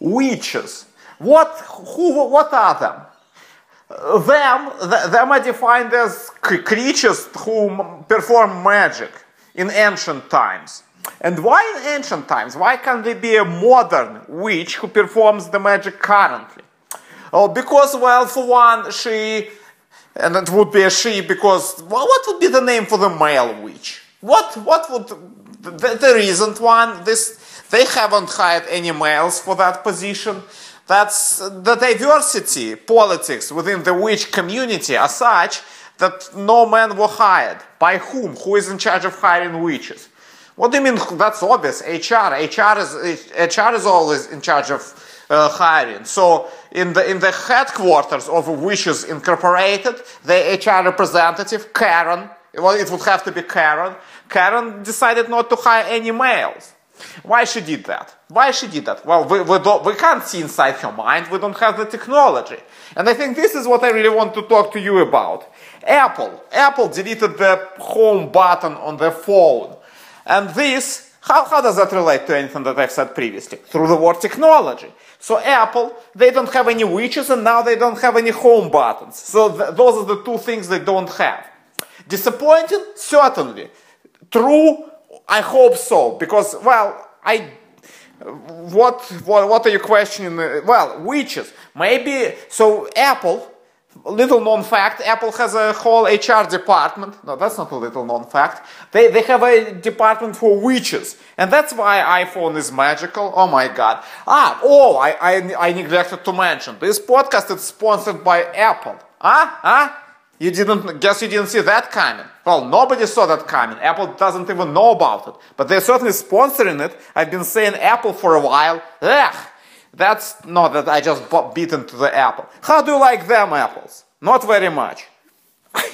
witches. What, who, what are them? Them, them are defined as creatures who perform magic in ancient times. And why in ancient times? Why can't there be a modern witch who performs the magic currently? Oh, because, well, for one, she, and it would be a she because, well, what would be the name for the male witch? What, what would, there isn't one. This, they haven't hired any males for that position. That's the diversity politics within the witch community are such that no men were hired. By whom? Who is in charge of hiring witches? What do you mean? That's obvious. HR. HR is HR is always in charge of uh, hiring. So in the in the headquarters of Witches Incorporated, the HR representative Karen. Well, it would have to be Karen. Karen decided not to hire any males. Why she did that? Why she did that? Well, we, we, don't, we can't see inside her mind. We don't have the technology. And I think this is what I really want to talk to you about. Apple. Apple deleted the home button on their phone. And this, how, how does that relate to anything that I've said previously? Through the word technology. So Apple, they don't have any witches and now they don't have any home buttons. So th those are the two things they don't have. Disappointing? Certainly. True? I hope so. Because, well, I what, what, what are you questioning? Well, witches. Maybe, so Apple, little known fact, Apple has a whole HR department. No, that's not a little known fact. They, they have a department for witches. And that's why iPhone is magical. Oh my god. Ah, oh, I, I, I neglected to mention. This podcast is sponsored by Apple. Ah, ah. You didn't, guess you didn't see that coming. Well, nobody saw that coming. Apple doesn't even know about it. But they're certainly sponsoring it. I've been saying Apple for a while. Ugh! That's not that I just beat into the apple. How do you like them apples? Not very much.